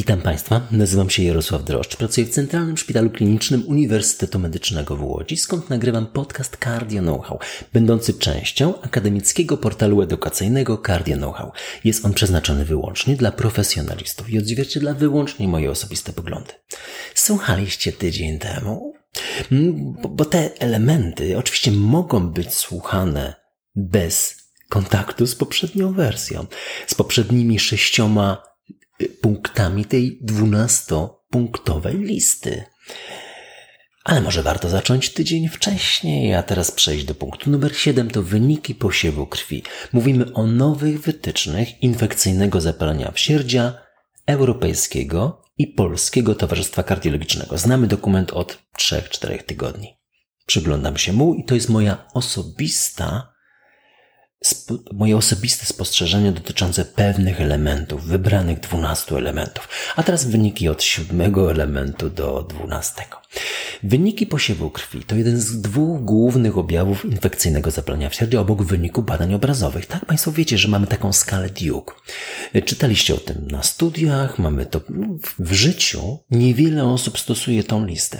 Witam Państwa, nazywam się Jarosław Droszcz, pracuję w Centralnym Szpitalu Klinicznym Uniwersytetu Medycznego w Łodzi, skąd nagrywam podcast Cardio Know-how, będący częścią akademickiego portalu edukacyjnego Cardio Know-how. Jest on przeznaczony wyłącznie dla profesjonalistów i odzwierciedla wyłącznie moje osobiste poglądy. Słuchaliście tydzień temu? Mm, bo, bo te elementy oczywiście mogą być słuchane bez kontaktu z poprzednią wersją, z poprzednimi sześcioma punktami tej dwunastopunktowej listy. Ale może warto zacząć tydzień wcześniej, a teraz przejść do punktu numer 7 to wyniki posiewu krwi. Mówimy o nowych wytycznych infekcyjnego zapalenia wsierdzia Europejskiego i Polskiego Towarzystwa Kardiologicznego. Znamy dokument od 3-4 tygodni. Przyglądam się mu i to jest moja osobista moje osobiste spostrzeżenia dotyczące pewnych elementów, wybranych 12 elementów. A teraz wyniki od siódmego elementu do dwunastego. Wyniki posiewu krwi to jeden z dwóch głównych objawów infekcyjnego zapalenia wsierdzia obok wyniku badań obrazowych. Tak, Państwo wiecie, że mamy taką skalę Duke. Czytaliście o tym na studiach, mamy to w życiu. Niewiele osób stosuje tą listę.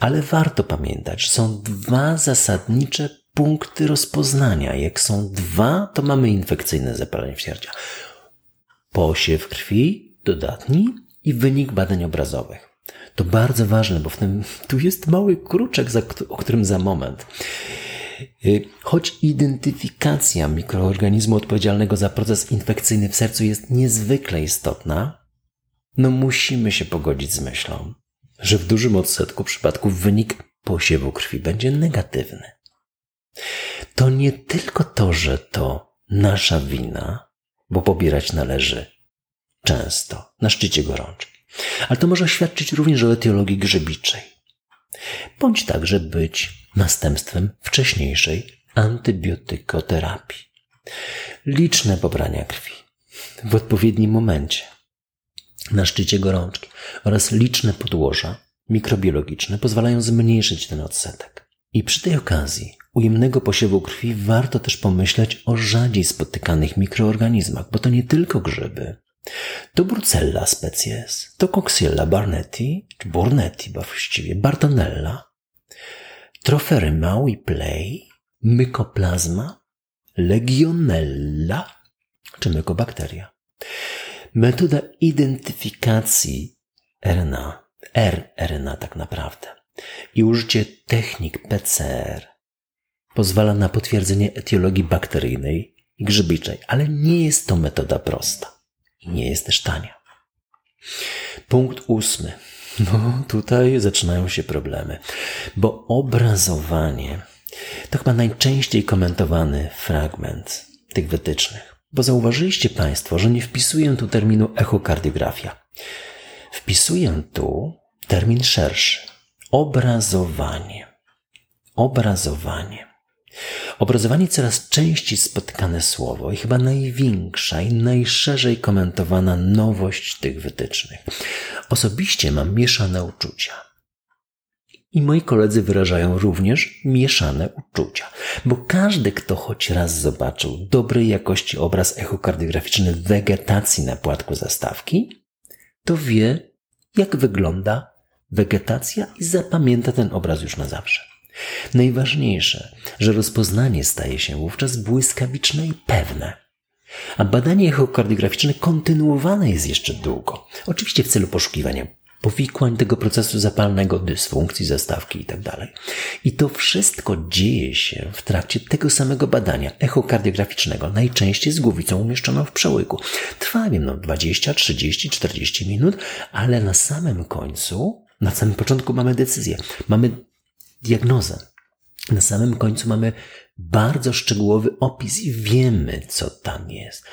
Ale warto pamiętać, że są dwa zasadnicze punkty rozpoznania. Jak są dwa, to mamy infekcyjne zapalenie wsierdzia. Posiew krwi dodatni i wynik badań obrazowych. To bardzo ważne, bo w tym tu jest mały kruczek, o którym za moment. Y, choć identyfikacja mikroorganizmu odpowiedzialnego za proces infekcyjny w sercu jest niezwykle istotna, no musimy się pogodzić z myślą, że w dużym odsetku przypadków wynik posiewu krwi będzie negatywny to nie tylko to, że to nasza wina, bo pobierać należy często, na szczycie gorączki, ale to może świadczyć również o etiologii grzybiczej, bądź także być następstwem wcześniejszej antybiotykoterapii. Liczne pobrania krwi w odpowiednim momencie, na szczycie gorączki oraz liczne podłoża mikrobiologiczne pozwalają zmniejszyć ten odsetek. I przy tej okazji ujemnego posiewu krwi warto też pomyśleć o rzadziej spotykanych mikroorganizmach, bo to nie tylko grzyby. To Brucella species, to Coxiella barnetti, czy Burnetti właściwie, Bartonella, Troferyma play, Mykoplazma, Legionella czy mykobakteria. Metoda identyfikacji RNA, rRNA tak naprawdę i użycie technik PCR pozwala na potwierdzenie etiologii bakteryjnej i grzybiczej, ale nie jest to metoda prosta i nie jest też tania. Punkt ósmy. No, tutaj zaczynają się problemy, bo obrazowanie to chyba najczęściej komentowany fragment tych wytycznych. Bo zauważyliście Państwo, że nie wpisuję tu terminu echokardiografia. Wpisuję tu termin szerszy obrazowanie. Obrazowanie. Obrazowanie coraz częściej spotykane słowo i chyba największa i najszerzej komentowana nowość tych wytycznych. Osobiście mam mieszane uczucia. I moi koledzy wyrażają również mieszane uczucia, bo każdy, kto choć raz zobaczył dobrej jakości obraz echokardiograficzny wegetacji na płatku zastawki, to wie, jak wygląda wegetacja i zapamięta ten obraz już na zawsze. Najważniejsze, że rozpoznanie staje się wówczas błyskawiczne i pewne. A badanie echokardiograficzne kontynuowane jest jeszcze długo. Oczywiście w celu poszukiwania powikłań tego procesu zapalnego, dysfunkcji zastawki itd. Tak I to wszystko dzieje się w trakcie tego samego badania echokardiograficznego, najczęściej z głowicą umieszczoną w przełyku. Trwa, wiem, no 20, 30, 40 minut, ale na samym końcu, na samym początku mamy decyzję, mamy diagnozę. Na samym końcu mamy bardzo szczegółowy opis i wiemy, co tam jest.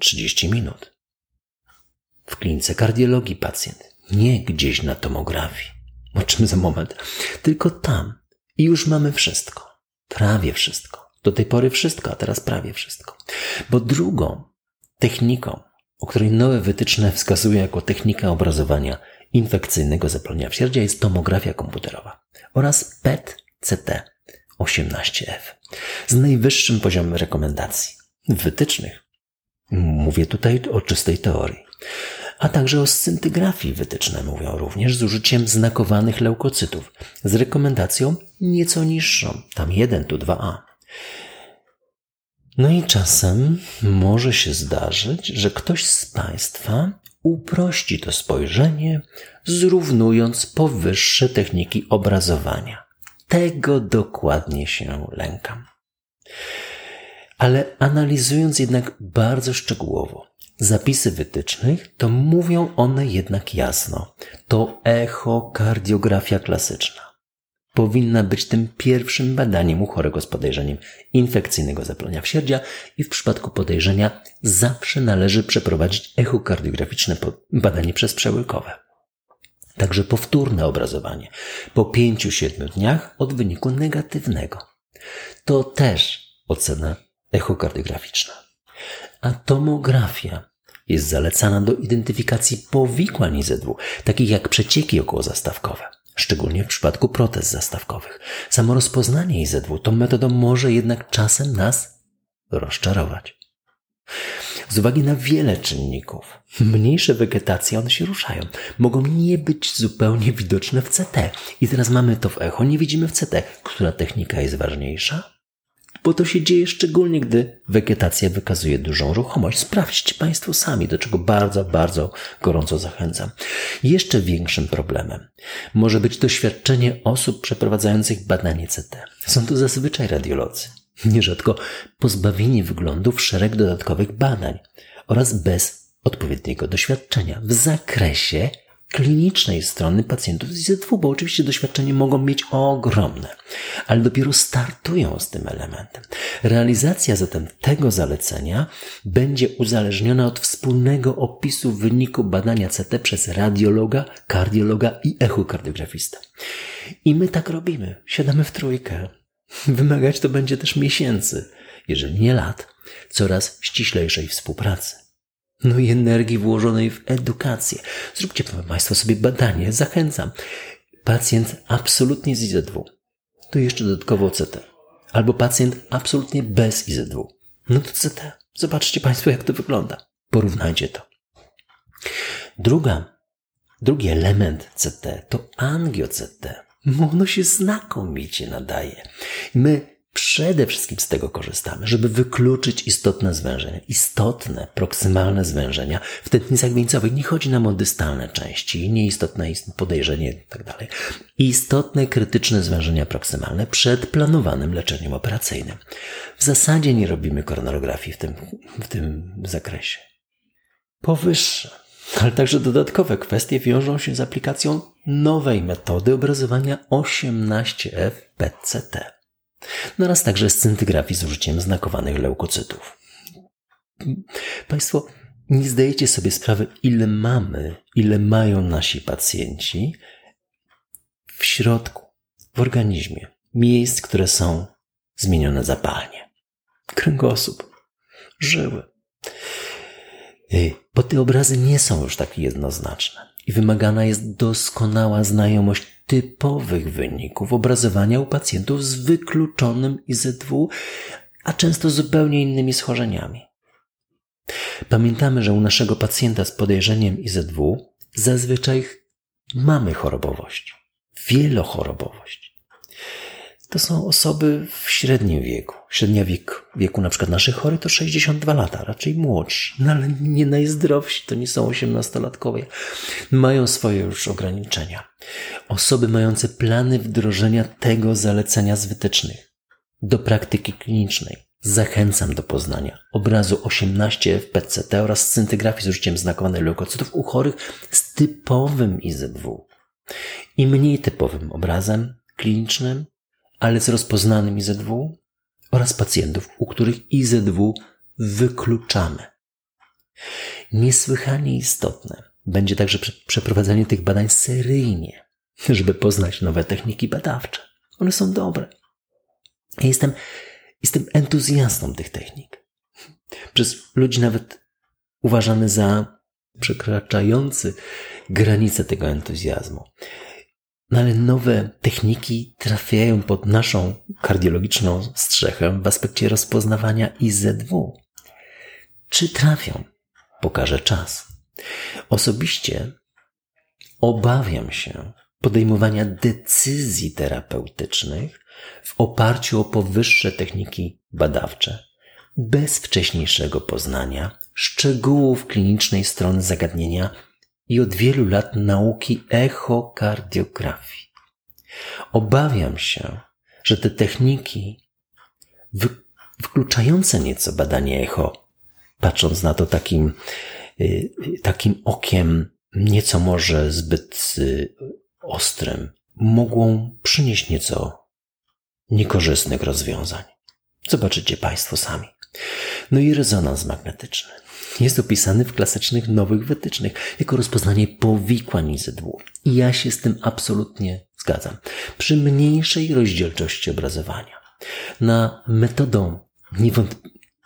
30 minut. W klinice kardiologii pacjent, nie gdzieś na tomografii. O czym za moment? Tylko tam. I już mamy wszystko. Prawie wszystko. Do tej pory wszystko, a teraz prawie wszystko. Bo drugą techniką, o której nowe wytyczne wskazują jako technika obrazowania infekcyjnego zapalenia wsierdzia jest tomografia komputerowa oraz PET-CT 18F z najwyższym poziomem rekomendacji wytycznych. Mówię tutaj o czystej teorii. a także o scyntygrafii wytyczne mówią również z użyciem znakowanych leukocytów, z rekomendacją nieco niższą, tam 1 tu 2a. No i czasem może się zdarzyć, że ktoś z Państwa uprości to spojrzenie, zrównując powyższe techniki obrazowania. Tego dokładnie się lękam. Ale analizując jednak bardzo szczegółowo zapisy wytycznych, to mówią one jednak jasno. To echokardiografia klasyczna powinna być tym pierwszym badaniem u chorego z podejrzeniem infekcyjnego zapalenia wsierdzia i w przypadku podejrzenia zawsze należy przeprowadzić echokardiograficzne badanie przez przełykowe. Także powtórne obrazowanie po 5-7 dniach od wyniku negatywnego. To też ocena echokardiograficzna. A tomografia jest zalecana do identyfikacji powikłań IZW, takich jak przecieki okołozastawkowe szczególnie w przypadku protez zastawkowych. Samo rozpoznanie IZW tą metodą może jednak czasem nas rozczarować. Z uwagi na wiele czynników, mniejsze wegetacje, one się ruszają, mogą nie być zupełnie widoczne w CT. I teraz mamy to w echo, nie widzimy w CT. Która technika jest ważniejsza? Bo to się dzieje szczególnie, gdy wegetacja wykazuje dużą ruchomość. Sprawdźcie Państwo sami, do czego bardzo, bardzo gorąco zachęcam. Jeszcze większym problemem może być doświadczenie osób przeprowadzających badanie CT. Są to zazwyczaj radiolodzy, nierzadko pozbawieni wyglądów szereg dodatkowych badań oraz bez odpowiedniego doświadczenia w zakresie klinicznej strony pacjentów z IZW, bo oczywiście doświadczenie mogą mieć ogromne, ale dopiero startują z tym elementem. Realizacja zatem tego zalecenia będzie uzależniona od wspólnego opisu wyniku badania CT przez radiologa, kardiologa i echokardiografistę. I my tak robimy. Siadamy w trójkę. Wymagać to będzie też miesięcy, jeżeli nie lat, coraz ściślejszej współpracy no i energii włożonej w edukację. Zróbcie Państwo sobie badanie, zachęcam. Pacjent absolutnie z IZW, to jeszcze dodatkowo CT. Albo pacjent absolutnie bez IZW, no to CT. Zobaczcie Państwo, jak to wygląda. Porównajcie to. Druga, drugi element CT to angio-CT. Ono się znakomicie nadaje. My Przede wszystkim z tego korzystamy, żeby wykluczyć istotne zwężenia, istotne, proksymalne zwężenia w tętnicach wieńcowych. Nie chodzi nam o dystalne części, nieistotne podejrzenie itd. Tak istotne, krytyczne zwężenia proksymalne przed planowanym leczeniem operacyjnym. W zasadzie nie robimy koronografii w tym, w tym zakresie. Powyższe, ale także dodatkowe kwestie wiążą się z aplikacją nowej metody obrazowania 18F PCT no oraz także scyntygrafii z użyciem znakowanych leukocytów. Państwo nie zdajecie sobie sprawy, ile mamy, ile mają nasi pacjenci w środku, w organizmie, miejsc, które są zmienione zapalnie. Kręgosłup, żyły. Y, bo te obrazy nie są już tak jednoznaczne i wymagana jest doskonała znajomość typowych wyników obrazowania u pacjentów z wykluczonym IZW, a często zupełnie innymi schorzeniami. Pamiętamy, że u naszego pacjenta z podejrzeniem IZW zazwyczaj mamy chorobowość, wielochorobowość to są osoby w średnim wieku. Średnia wiek, wieku na przykład naszych chorych to 62 lata, raczej młodsi, no ale nie najzdrowsi, to nie są 18-latkowie. Mają swoje już ograniczenia. Osoby mające plany wdrożenia tego zalecenia z wytycznych do praktyki klinicznej. Zachęcam do poznania obrazu 18 w PCT oraz scyntygrafii z użyciem znakowanych leukocytów u chorych z typowym IZW i mniej typowym obrazem klinicznym ale z rozpoznanym IZW oraz pacjentów, u których IZW wykluczamy. Niesłychanie istotne będzie także przeprowadzenie tych badań seryjnie, żeby poznać nowe techniki badawcze. One są dobre. Ja jestem, jestem entuzjastą tych technik. Przez ludzi nawet uważany za przekraczający granice tego entuzjazmu. No ale nowe techniki trafiają pod naszą kardiologiczną strzechę w aspekcie rozpoznawania IZW. Czy trafią? Pokaże czas. Osobiście obawiam się podejmowania decyzji terapeutycznych w oparciu o powyższe techniki badawcze, bez wcześniejszego poznania szczegółów klinicznej strony zagadnienia i od wielu lat nauki echokardiografii. Obawiam się, że te techniki wykluczające nieco badanie echo, patrząc na to takim, y, takim okiem nieco może zbyt y, ostrym, mogą przynieść nieco niekorzystnych rozwiązań. Zobaczycie Państwo sami. No i rezonans magnetyczny. Jest opisany w klasycznych nowych wytycznych jako rozpoznanie powikłań IZW. I ja się z tym absolutnie zgadzam. Przy mniejszej rozdzielczości obrazowania. Na metodą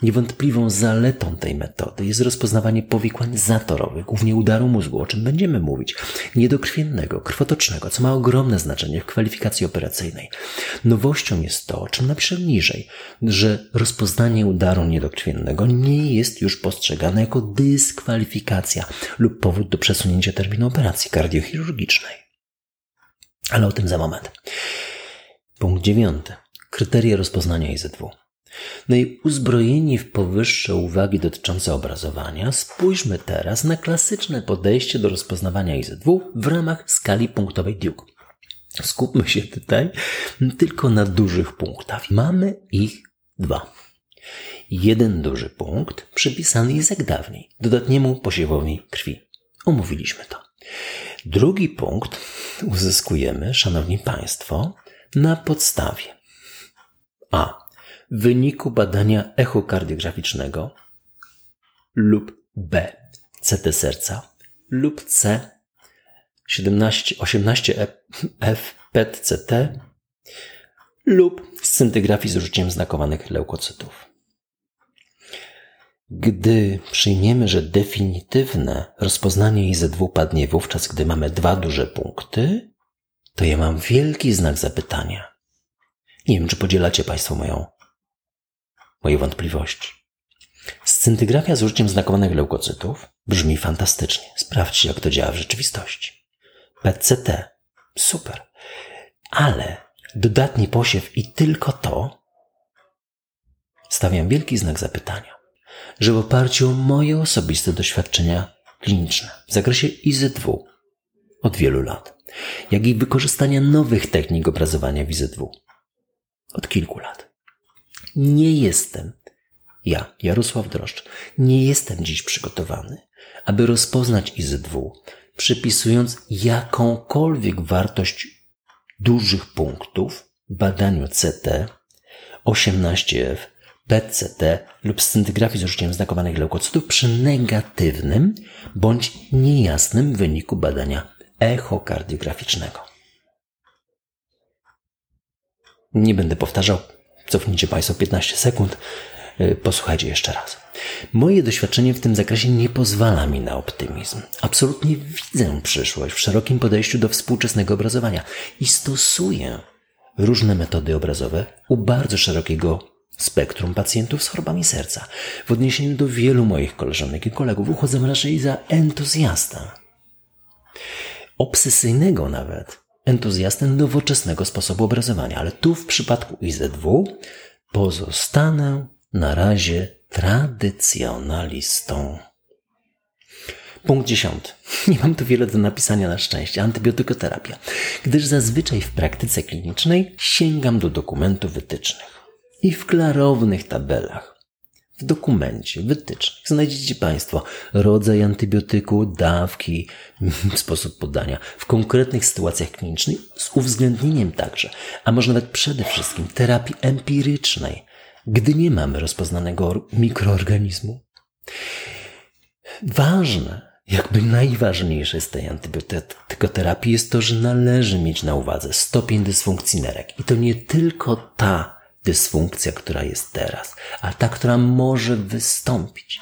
Niewątpliwą zaletą tej metody jest rozpoznawanie powikłań zatorowych, głównie udaru mózgu, o czym będziemy mówić, niedokrwiennego, krwotocznego, co ma ogromne znaczenie w kwalifikacji operacyjnej. Nowością jest to, o czym napiszę niżej, że rozpoznanie udaru niedokrwiennego nie jest już postrzegane jako dyskwalifikacja lub powód do przesunięcia terminu operacji kardiochirurgicznej. Ale o tym za moment. Punkt dziewiąty. Kryteria rozpoznania IZW. No i uzbrojeni w powyższe uwagi dotyczące obrazowania, spójrzmy teraz na klasyczne podejście do rozpoznawania IZW w ramach skali punktowej Duke. Skupmy się tutaj tylko na dużych punktach. Mamy ich dwa. Jeden duży punkt przypisany jest jak dawniej, dodatniemu posiewowi krwi. Omówiliśmy to. Drugi punkt uzyskujemy, Szanowni Państwo, na podstawie A wyniku badania echokardiograficznego lub B CT serca lub C 17, 18F PET-CT lub scintygrafii z użyciem znakowanych leukocytów. Gdy przyjmiemy, że definitywne rozpoznanie IZW padnie wówczas, gdy mamy dwa duże punkty, to ja mam wielki znak zapytania. Nie wiem, czy podzielacie Państwo moją moje wątpliwości. Scintygrafia z użyciem znakowanych leukocytów brzmi fantastycznie. Sprawdźcie, jak to działa w rzeczywistości. PCT. Super. Ale dodatni posiew i tylko to stawiam wielki znak zapytania, że w oparciu o moje osobiste doświadczenia kliniczne w zakresie IZW od wielu lat, jak i wykorzystania nowych technik obrazowania w IZW od kilku lat, nie jestem, ja, Jarosław Droszcz, nie jestem dziś przygotowany, aby rozpoznać IZW, przypisując jakąkolwiek wartość dużych punktów badaniu CT, 18F, PCT lub scintygrafii z użyciem znakowanych leukocytów przy negatywnym bądź niejasnym wyniku badania echokardiograficznego. Nie będę powtarzał Cofnijcie Państwo 15 sekund, y, posłuchajcie jeszcze raz. Moje doświadczenie w tym zakresie nie pozwala mi na optymizm. Absolutnie widzę przyszłość w szerokim podejściu do współczesnego obrazowania i stosuję różne metody obrazowe u bardzo szerokiego spektrum pacjentów z chorobami serca. W odniesieniu do wielu moich koleżanek i kolegów uchodzę raczej za entuzjastę. Obsesyjnego nawet entuzjastę nowoczesnego sposobu obrazowania, ale tu w przypadku IZW pozostanę na razie tradycjonalistą. Punkt dziesiąty. Nie mam tu wiele do napisania na szczęście. Antybiotykoterapia. Gdyż zazwyczaj w praktyce klinicznej sięgam do dokumentów wytycznych i w klarownych tabelach w dokumencie wytycznych znajdziecie Państwo rodzaj antybiotyku, dawki, sposób podania w konkretnych sytuacjach klinicznych z uwzględnieniem także, a może nawet przede wszystkim terapii empirycznej, gdy nie mamy rozpoznanego mikroorganizmu. Ważne, jakby najważniejsze z tej antybiotykoterapii jest to, że należy mieć na uwadze stopień dysfunkcji nerek. I to nie tylko ta dysfunkcja, która jest teraz, a ta, która może wystąpić.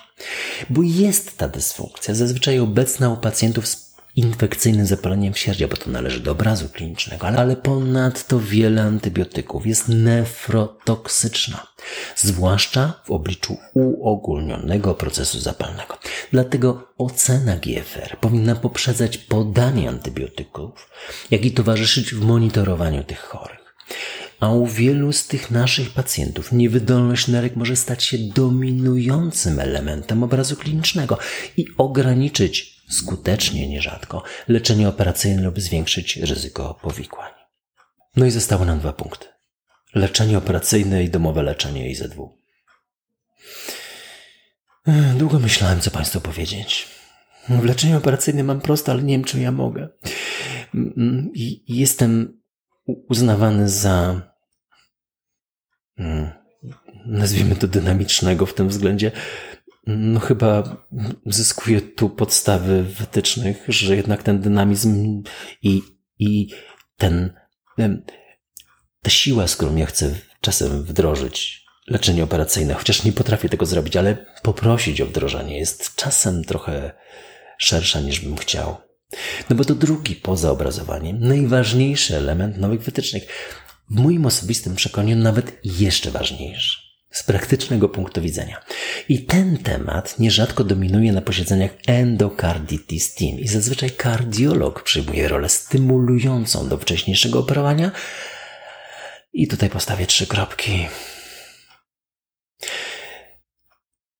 Bo jest ta dysfunkcja, zazwyczaj obecna u pacjentów z infekcyjnym zapaleniem wsierdzia, bo to należy do obrazu klinicznego, ale ponadto wiele antybiotyków jest nefrotoksyczna, zwłaszcza w obliczu uogólnionego procesu zapalnego. Dlatego ocena GFR powinna poprzedzać podanie antybiotyków, jak i towarzyszyć w monitorowaniu tych chorych. A u wielu z tych naszych pacjentów niewydolność nerek może stać się dominującym elementem obrazu klinicznego i ograniczyć skutecznie nierzadko leczenie operacyjne lub zwiększyć ryzyko powikłań. No i zostały nam dwa punkty. Leczenie operacyjne i domowe leczenie IZW. Długo myślałem, co Państwu powiedzieć. W leczeniu operacyjnym mam prosto, ale nie wiem, czy ja mogę. Jestem uznawany za, hmm, nazwijmy to dynamicznego w tym względzie, no chyba zyskuje tu podstawy wytycznych, że jednak ten dynamizm i, i ten, ta siła, z którą ja chcę czasem wdrożyć leczenie operacyjne, chociaż nie potrafię tego zrobić, ale poprosić o wdrożenie jest czasem trochę szersza niż bym chciał. No bo to drugi poza obrazowaniem, najważniejszy element nowych wytycznych. W moim osobistym przekonaniu nawet jeszcze ważniejszy. Z praktycznego punktu widzenia. I ten temat nierzadko dominuje na posiedzeniach endocarditis team i zazwyczaj kardiolog przyjmuje rolę stymulującą do wcześniejszego operowania. I tutaj postawię trzy kropki.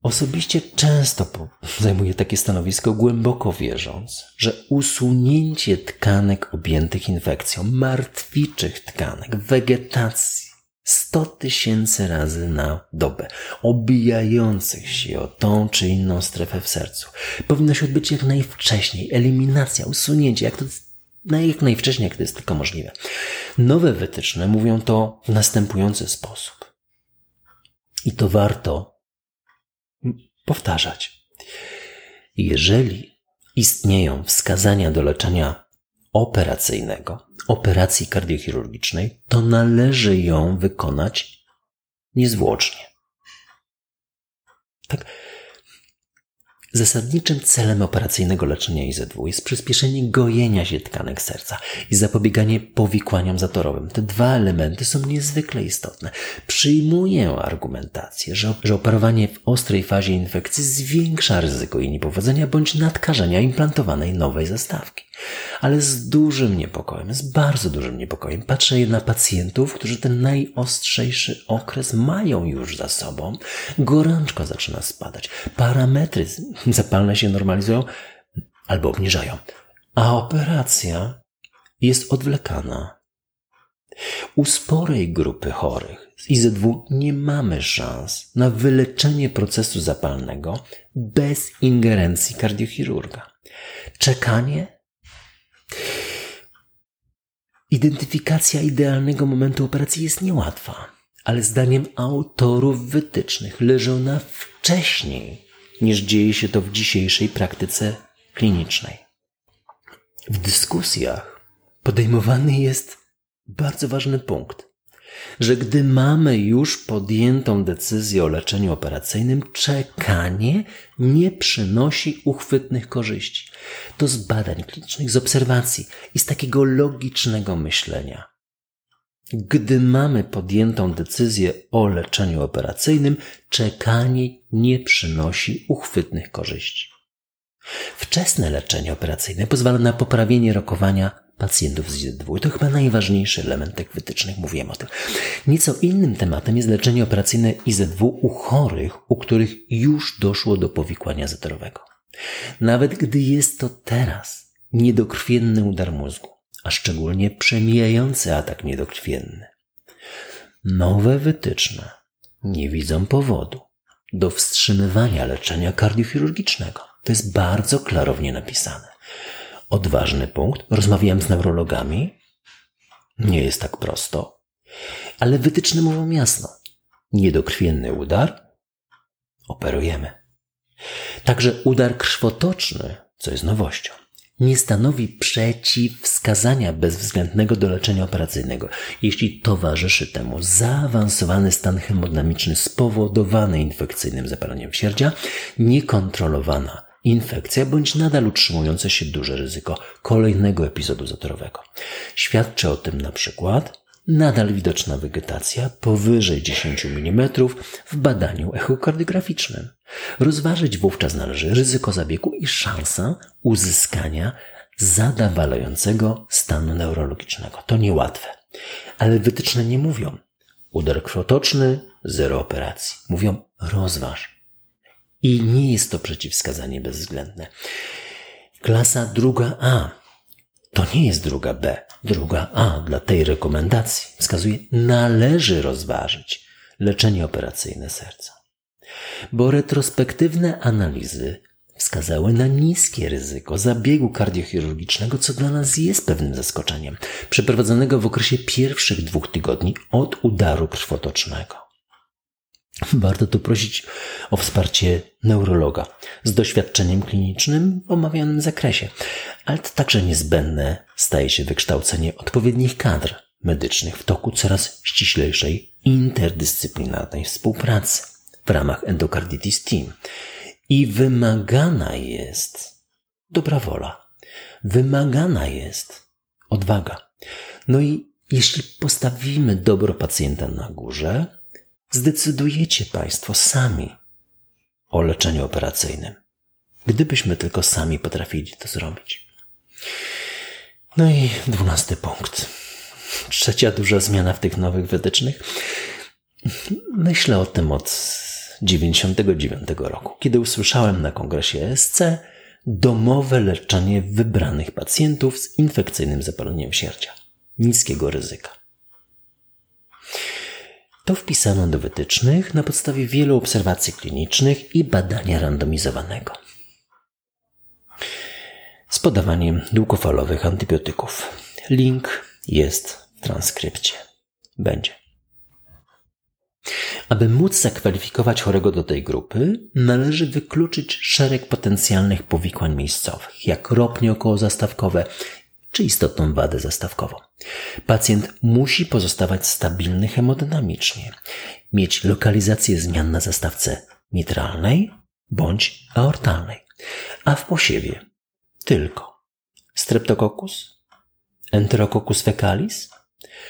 Osobiście często zajmuję takie stanowisko, głęboko wierząc, że usunięcie tkanek objętych infekcją, martwiczych tkanek, wegetacji, 100 tysięcy razy na dobę, obijających się o tą czy inną strefę w sercu, powinno się odbyć jak najwcześniej. Eliminacja, usunięcie, jak to jak najwcześniej, jak to jest tylko możliwe. Nowe wytyczne mówią to w następujący sposób. I to warto powtarzać. Jeżeli istnieją wskazania do leczenia operacyjnego, operacji kardiochirurgicznej, to należy ją wykonać niezwłocznie. Tak, Zasadniczym celem operacyjnego leczenia IZW jest przyspieszenie gojenia się tkanek serca i zapobieganie powikłaniom zatorowym. Te dwa elementy są niezwykle istotne. Przyjmuję argumentację, że, że operowanie w ostrej fazie infekcji zwiększa ryzyko jej niepowodzenia bądź nadkażenia implantowanej nowej zastawki. Ale z dużym niepokojem, z bardzo dużym niepokojem patrzę na pacjentów, którzy ten najostrzejszy okres mają już za sobą. Gorączka zaczyna spadać. Parametry zapalne się normalizują albo obniżają. A operacja jest odwlekana. U sporej grupy chorych z IZW nie mamy szans na wyleczenie procesu zapalnego bez ingerencji kardiochirurga. Czekanie Identyfikacja idealnego momentu operacji jest niełatwa, ale zdaniem autorów wytycznych leży ona wcześniej niż dzieje się to w dzisiejszej praktyce klinicznej. W dyskusjach podejmowany jest bardzo ważny punkt że gdy mamy już podjętą decyzję o leczeniu operacyjnym, czekanie nie przynosi uchwytnych korzyści. To z badań klinicznych, z obserwacji i z takiego logicznego myślenia. Gdy mamy podjętą decyzję o leczeniu operacyjnym, czekanie nie przynosi uchwytnych korzyści. Wczesne leczenie operacyjne pozwala na poprawienie rokowania pacjentów z IZW. To chyba najważniejszy element tych wytycznych, mówiłem o tym. Nieco innym tematem jest leczenie operacyjne IZW u chorych, u których już doszło do powikłania zatorowego. Nawet gdy jest to teraz niedokrwienny udar mózgu, a szczególnie przemijający atak niedokrwienny. Nowe wytyczne nie widzą powodu do wstrzymywania leczenia kardiochirurgicznego. To jest bardzo klarownie napisane odważny punkt. Rozmawiałem z neurologami. Nie jest tak prosto. Ale wytyczne mówią jasno. Niedokrwienny udar. Operujemy. Także udar krwotoczny, co jest nowością, nie stanowi przeciwwskazania bezwzględnego do leczenia operacyjnego, jeśli towarzyszy temu zaawansowany stan hemodynamiczny spowodowany infekcyjnym zapaleniem wsierdzia, niekontrolowana infekcja bądź nadal utrzymujące się duże ryzyko kolejnego epizodu zatorowego. Świadczy o tym na przykład nadal widoczna wegetacja powyżej 10 mm w badaniu echokardiograficznym. Rozważyć wówczas należy ryzyko zabiegu i szansa uzyskania zadawalającego stanu neurologicznego. To niełatwe. Ale wytyczne nie mówią udar krwotoczny, zero operacji. Mówią rozważ. I nie jest to przeciwwskazanie bezwzględne. Klasa druga A to nie jest druga B. Druga A dla tej rekomendacji wskazuje, należy rozważyć leczenie operacyjne serca. Bo retrospektywne analizy wskazały na niskie ryzyko zabiegu kardiochirurgicznego, co dla nas jest pewnym zaskoczeniem, przeprowadzonego w okresie pierwszych dwóch tygodni od udaru krwotocznego. Warto tu prosić o wsparcie neurologa z doświadczeniem klinicznym w omawianym zakresie, ale to także niezbędne staje się wykształcenie odpowiednich kadr medycznych w toku coraz ściślejszej interdyscyplinarnej współpracy w ramach Endocarditis Team. I wymagana jest dobra wola, wymagana jest odwaga. No i jeśli postawimy dobro pacjenta na górze, zdecydujecie Państwo sami o leczeniu operacyjnym. Gdybyśmy tylko sami potrafili to zrobić. No i dwunasty punkt. Trzecia duża zmiana w tych nowych wytycznych. Myślę o tym od 99 roku, kiedy usłyszałem na kongresie ESC domowe leczenie wybranych pacjentów z infekcyjnym zapaleniem sierdzia niskiego ryzyka. To wpisano do wytycznych na podstawie wielu obserwacji klinicznych i badania randomizowanego. Z podawaniem długofalowych antybiotyków. Link jest w transkrypcie. Będzie. Aby móc zakwalifikować chorego do tej grupy, należy wykluczyć szereg potencjalnych powikłań miejscowych, jak ropnie okołozastawkowe czy istotną wadę zastawkową. Pacjent musi pozostawać stabilny hemodynamicznie, mieć lokalizację zmian na zastawce mitralnej bądź aortalnej, a w posiewie tylko Streptococcus, Enterococcus fecalis,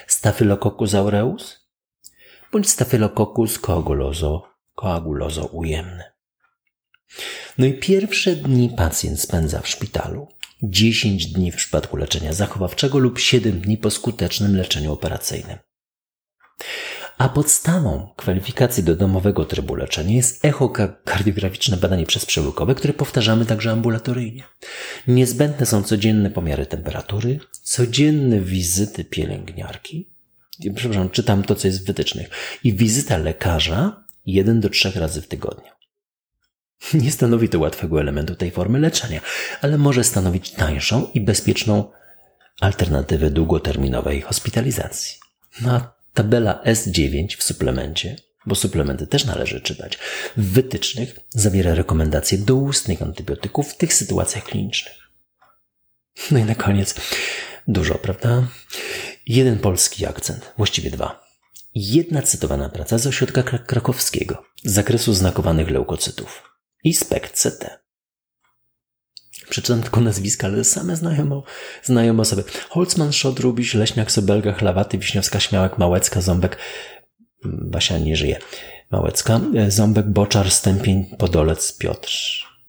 Staphylococcus aureus bądź Staphylococcus coaguloso, coaguloso ujemny. No i pierwsze dni pacjent spędza w szpitalu 10 dni w przypadku leczenia zachowawczego lub 7 dni po skutecznym leczeniu operacyjnym. A podstawą kwalifikacji do domowego trybu leczenia jest echokardiograficzne badanie przezprzełykowe, które powtarzamy także ambulatoryjnie. Niezbędne są codzienne pomiary temperatury, codzienne wizyty pielęgniarki. Przepraszam, czytam to, co jest w wytycznych. I wizyta lekarza jeden do trzech razy w tygodniu. Nie stanowi to łatwego elementu tej formy leczenia, ale może stanowić tańszą i bezpieczną alternatywę długoterminowej hospitalizacji. No a tabela S9 w suplemencie, bo suplementy też należy czytać, w wytycznych zawiera rekomendacje doustnych antybiotyków w tych sytuacjach klinicznych. No i na koniec, dużo, prawda? Jeden polski akcent, właściwie dwa. Jedna cytowana praca z ośrodka krakowskiego z zakresu znakowanych leukocytów i SPECT CT. Przeczytam tylko nazwiska, ale same znajomo, znajome osoby. Holzman, Szot, Rubiś, Leśniak, Sobelga, Chlawaty, Wiśniowska, Śmiałek, Małecka, Ząbek. Basia nie żyje. Małecka, Ząbek, Boczar, Stępień, Podolec, Piotr,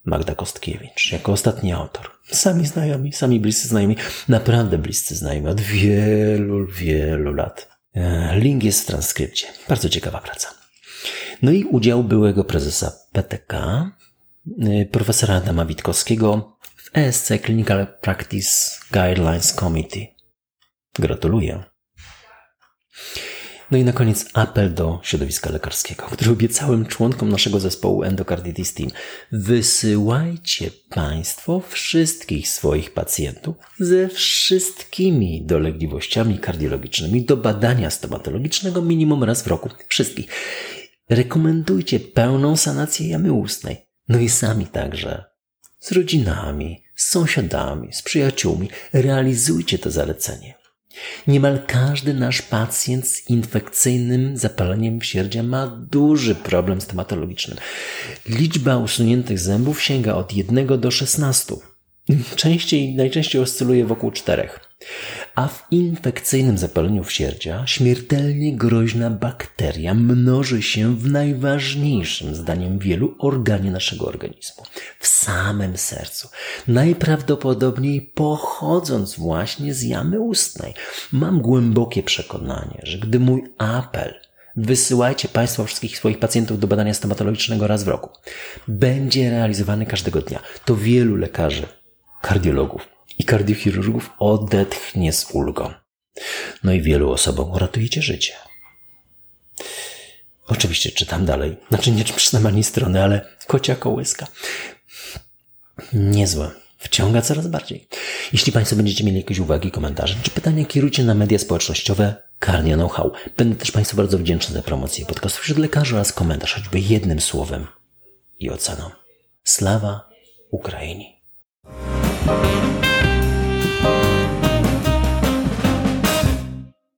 Magda Kostkiewicz. Jako ostatni autor. Sami znajomi, sami bliscy znajomi. Naprawdę bliscy znajomi. Od wielu, wielu lat. E, link jest w transkrypcie. Bardzo ciekawa praca. No i udział byłego prezesa PTK, profesora Adama Witkowskiego w ESC Clinical Practice Guidelines Committee. Gratuluję. No i na koniec apel do środowiska lekarskiego, który obiecałem członkom naszego zespołu Endocarditis Team. Wysyłajcie Państwo wszystkich swoich pacjentów ze wszystkimi dolegliwościami kardiologicznymi do badania stomatologicznego minimum raz w roku. Wszystkich. Rekomendujcie pełną sanację jamy ustnej. No i sami także, z rodzinami, z sąsiadami, z przyjaciółmi, realizujcie to zalecenie. Niemal każdy nasz pacjent z infekcyjnym zapaleniem wsierdzia ma duży problem stomatologiczny. Liczba usuniętych zębów sięga od 1 do 16. Częściej, najczęściej oscyluje wokół 4 a w infekcyjnym zapaleniu wsierdzia śmiertelnie groźna bakteria mnoży się w najważniejszym zdaniem wielu organie naszego organizmu w samym sercu. Najprawdopodobniej pochodząc właśnie z jamy ustnej. Mam głębokie przekonanie, że gdy mój apel Wysyłajcie Państwo wszystkich swoich pacjentów do badania stomatologicznego raz w roku. Będzie realizowany każdego dnia. To wielu lekarzy, kardiologów, i kardiochirurgów odetchnie z ulgą. No i wielu osobom uratujecie życie. Oczywiście czytam dalej. Znaczy nie czytam ani strony, ale kocia kołyska. Niezłe. Wciąga coraz bardziej. Jeśli Państwo będziecie mieli jakieś uwagi, komentarze czy pytania, kierujcie na media społecznościowe Karnia Know-how. Będę też Państwu bardzo wdzięczny za promocję podcastu wśród lekarzy oraz komentarz, choćby jednym słowem i oceną. Slawa Ukrainie.